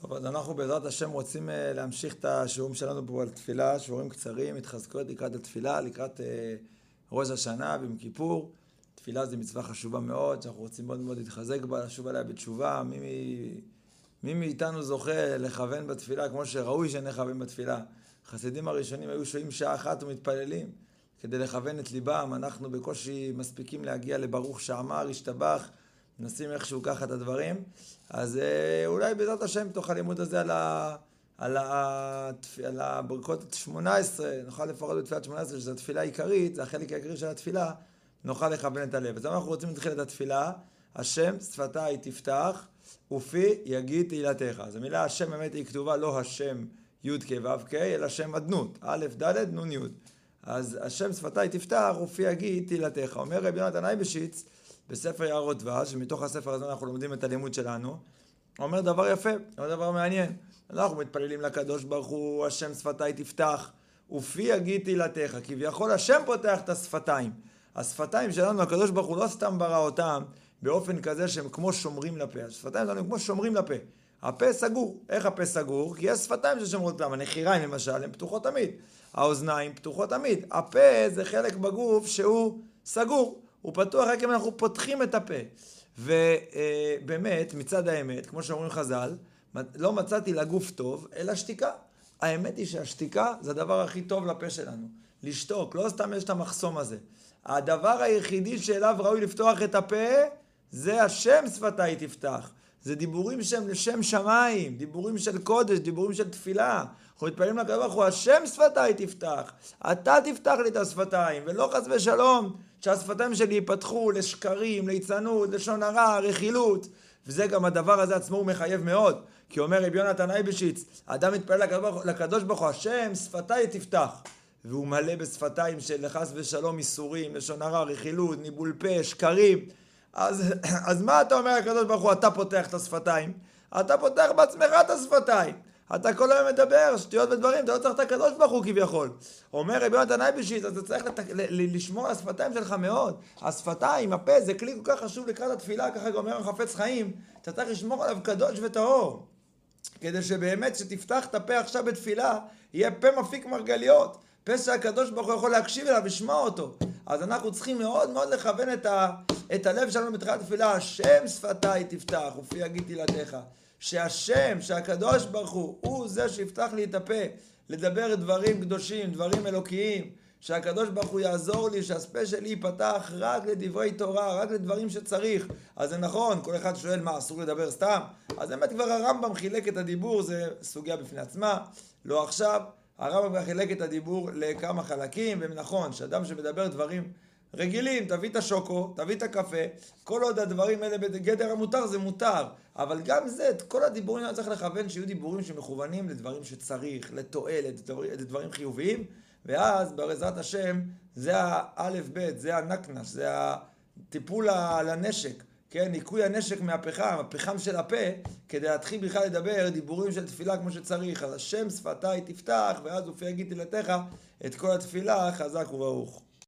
טוב, אז אנחנו בעזרת השם רוצים אה, להמשיך את השיעורים שלנו פה על תפילה, שיעורים קצרים, התחזקויות לקראת התפילה, לקראת אה, ראש השנה ויום כיפור. תפילה זו מצווה חשובה מאוד, שאנחנו רוצים מאוד מאוד להתחזק בה, לשוב עליה בתשובה. מי, מי, מאיתנו זוכה לכוון בתפילה כמו שראוי שנכוון בתפילה? החסידים הראשונים היו שוהים שעה אחת ומתפללים כדי לכוון את ליבם. אנחנו בקושי מספיקים להגיע לברוך שאמר, השתבח. נשים איכשהו ככה את הדברים. אז אה, אולי בעזרת השם, תוך הלימוד הזה על, ה, על, ה, על הברכות 18, נוכל לפחות בתפילת 18, שזו התפילה העיקרית, זה החלק העיקרי של התפילה, נוכל לכוון את הלב. אז אנחנו רוצים להתחיל את התפילה, השם שפתיי תפתח, ופי יגיד תהילתך. אז המילה השם באמת היא כתובה לא השם י' כ' ו' כ', אלא שם אדנות, א', ד', נ', י'. אז השם שפתיי תפתח, ופי יגיד תהילתך. אומר רבי יונתן אייבשיץ, בספר יערות דבש, ומתוך הספר הזה אנחנו לומדים את הלימוד שלנו, אומר דבר יפה, אומר דבר מעניין. אנחנו מתפללים לקדוש ברוך הוא, השם שפתיי תפתח, ופי יגיד תהילתך. כביכול השם פותח את השפתיים. השפתיים שלנו, הקדוש ברוך הוא לא סתם ברא אותם באופן כזה שהם כמו שומרים לפה. השפתיים שלנו הם כמו שומרים לפה. הפה סגור. איך הפה סגור? כי יש שפתיים ששומרות להם. הנחיריים למשל, הן פתוחות תמיד. האוזניים פתוחות תמיד. הפה זה חלק בגוף שהוא סגור. הוא פתוח רק אם אנחנו פותחים את הפה. ובאמת, מצד האמת, כמו שאומרים חז"ל, לא מצאתי לגוף טוב, אלא שתיקה. האמת היא שהשתיקה זה הדבר הכי טוב לפה שלנו. לשתוק, לא סתם יש את המחסום הזה. הדבר היחידי שאליו ראוי לפתוח את הפה, זה השם שפתיי תפתח. זה דיבורים שהם לשם שמיים, דיבורים של קודש, דיבורים של תפילה. אנחנו מתפללים לקדוש ברוך הוא, השם שפתיי תפתח. אתה תפתח לי את השפתיים, ולא חס ושלום שהשפתיים שלי ייפתחו לשקרים, ליצנות, לשון הרע, רכילות. וזה גם הדבר הזה עצמו הוא מחייב מאוד. כי אומר רבי יונתן אייבשיץ, האדם מתפלל לקדוש ברוך הוא, השם שפתיי תפתח. והוא מלא בשפתיים של חס ושלום איסורים, לשון הרע, רכילות, ניבול פה, שקרים. אז, אז מה אתה אומר לקדוש ברוך הוא, אתה פותח את השפתיים? אתה פותח בעצמך את השפתיים. אתה כל היום מדבר, שטויות ודברים, אתה לא צריך את הקדוש ברוך הוא כביכול. אומר רבי יונתן אייבשיט, אתה צריך לת... לשמור על השפתיים שלך מאוד. השפתיים, הפה, זה כלי כל כך חשוב לקראת התפילה, ככה אומר החפץ חיים, אתה צריך לשמור עליו קדוש וטהור. כדי שבאמת כשתפתח את הפה עכשיו בתפילה, יהיה פה מפיק מרגליות. פה שהקדוש ברוך הוא יכול להקשיב אליו, לשמוע אותו. אז אנחנו צריכים מאוד מאוד לכוון את, ה, את הלב שלנו בתחילת התפילה, השם שפתיי תפתח, ופי יגיד תהילתך. שהשם, שהקדוש ברוך הוא, הוא זה שיפתח לי את הפה לדבר דברים קדושים, דברים אלוקיים, שהקדוש ברוך הוא יעזור לי, שהספה שלי ייפתח רק לדברי תורה, רק לדברים שצריך. אז זה נכון, כל אחד שואל מה, אסור לדבר סתם? אז באמת כבר הרמב"ם חילק את הדיבור, זה סוגיה בפני עצמה, לא עכשיו. הרמב"ם חילק את הדיבור לכמה חלקים, ונכון, שאדם שמדבר דברים רגילים, תביא את השוקו, תביא את הקפה, כל עוד הדברים האלה בגדר המותר זה מותר, אבל גם זה, את כל הדיבורים האלה צריך לכוון שיהיו דיבורים שמכוונים לדברים שצריך, לתועלת, לדברים חיוביים, ואז בעזרת השם זה האלף בית, זה הנקנש, זה הטיפול על הנשק, כן, ניקוי הנשק מהפחם, הפחם של הפה, כדי להתחיל בכלל לדבר דיבורים של תפילה כמו שצריך, אז השם שפתיי תפתח, ואז אופי יגיד תהילתך את כל התפילה חזק וברוך.